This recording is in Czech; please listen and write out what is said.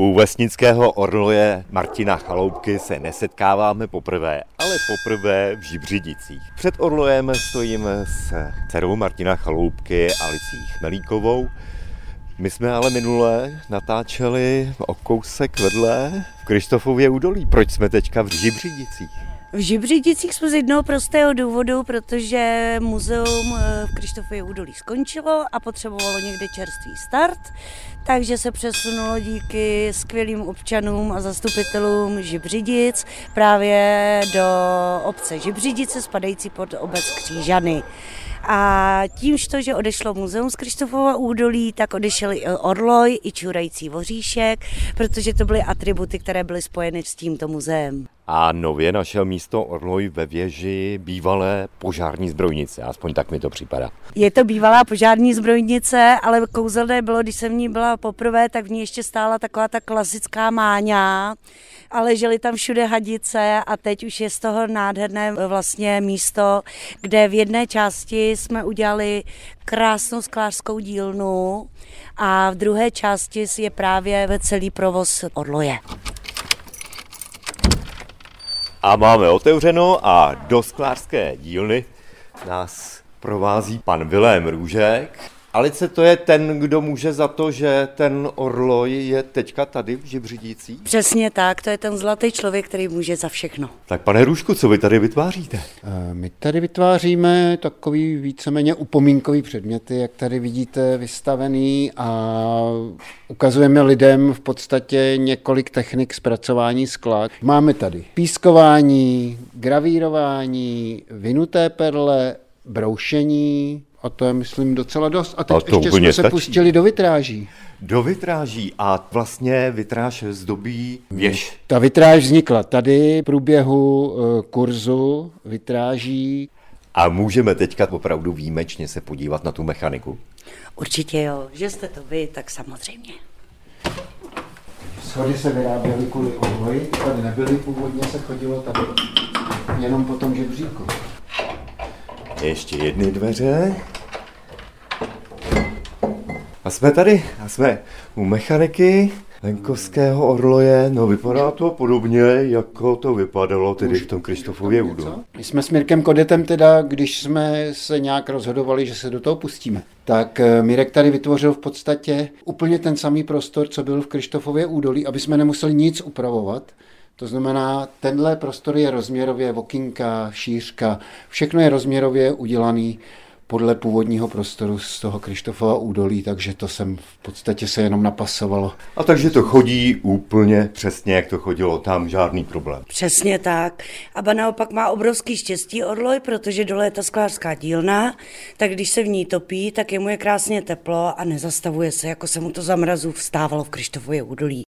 U vesnického orloje Martina Chaloupky se nesetkáváme poprvé, ale poprvé v Žibřidicích. Před orlojem stojím s dcerou Martina Chaloupky Alicí Chmelíkovou. My jsme ale minule natáčeli o kousek vedle v Krištofově údolí. Proč jsme teďka v Žibřidicích? V Žibřidicích jsme z jednoho prostého důvodu, protože muzeum eh, v Krištofově údolí skončilo a potřebovalo někde čerstvý start, takže se přesunulo díky skvělým občanům a zastupitelům Žibřidic právě do obce Žibřidice spadající pod obec Křížany. A tím, že odešlo muzeum z Krištofova údolí, tak odešel i Orloj, i čurající voříšek, protože to byly atributy, které byly spojeny s tímto muzeem. A nově našel místo Orloj ve věži bývalé požární zbrojnice, aspoň tak mi to připadá. Je to bývalá požární zbrojnice, ale kouzelné bylo, když jsem v ní byla poprvé, tak v ní ještě stála taková ta klasická máňa, ale žili tam všude hadice a teď už je z toho nádherné vlastně místo, kde v jedné části jsme udělali krásnou sklářskou dílnu a v druhé části je právě celý provoz Orloje. A máme otevřeno a do sklářské dílny nás provází pan Vilém Růžek. Alice, to je ten, kdo může za to, že ten orloj je teďka tady v Žibřidících? Přesně tak, to je ten zlatý člověk, který může za všechno. Tak pane Růžku, co vy tady vytváříte? Eh, my tady vytváříme takový víceméně upomínkový předměty, jak tady vidíte vystavený a ukazujeme lidem v podstatě několik technik zpracování skla. Máme tady pískování, gravírování, vinuté perle, broušení, a to je, myslím, docela dost. A teď a to ještě jsme se pustili do vitráží. Do vitráží a vlastně vitráž zdobí věž. Ta vitráž vznikla tady v průběhu eh, kurzu vitráží. A můžeme teďka opravdu výjimečně se podívat na tu mechaniku? Určitě jo, že jste to vy, tak samozřejmě. Schody se vyráběly kvůli ohoj, tady nebyly, původně se chodilo tady jenom po tom žebříku. Ještě jedny dveře. A jsme tady, a jsme u mechaniky venkovského orloje. No vypadá to podobně, jako to vypadalo tedy v tom Kristofově údu. My jsme s Mirkem Kodetem teda, když jsme se nějak rozhodovali, že se do toho pustíme, tak eh, Mirek tady vytvořil v podstatě úplně ten samý prostor, co byl v Krištofově údolí, aby jsme nemuseli nic upravovat. To znamená, tenhle prostor je rozměrově vokinka, šířka, všechno je rozměrově udělaný podle původního prostoru z toho Krištofova údolí, takže to jsem v podstatě se jenom napasovalo. A takže to chodí úplně přesně, jak to chodilo tam, žádný problém. Přesně tak. A ba naopak má obrovský štěstí Orloj, protože dole je ta sklářská dílna, tak když se v ní topí, tak je mu je krásně teplo a nezastavuje se, jako se mu to za mrazu vstávalo v Krištofově údolí.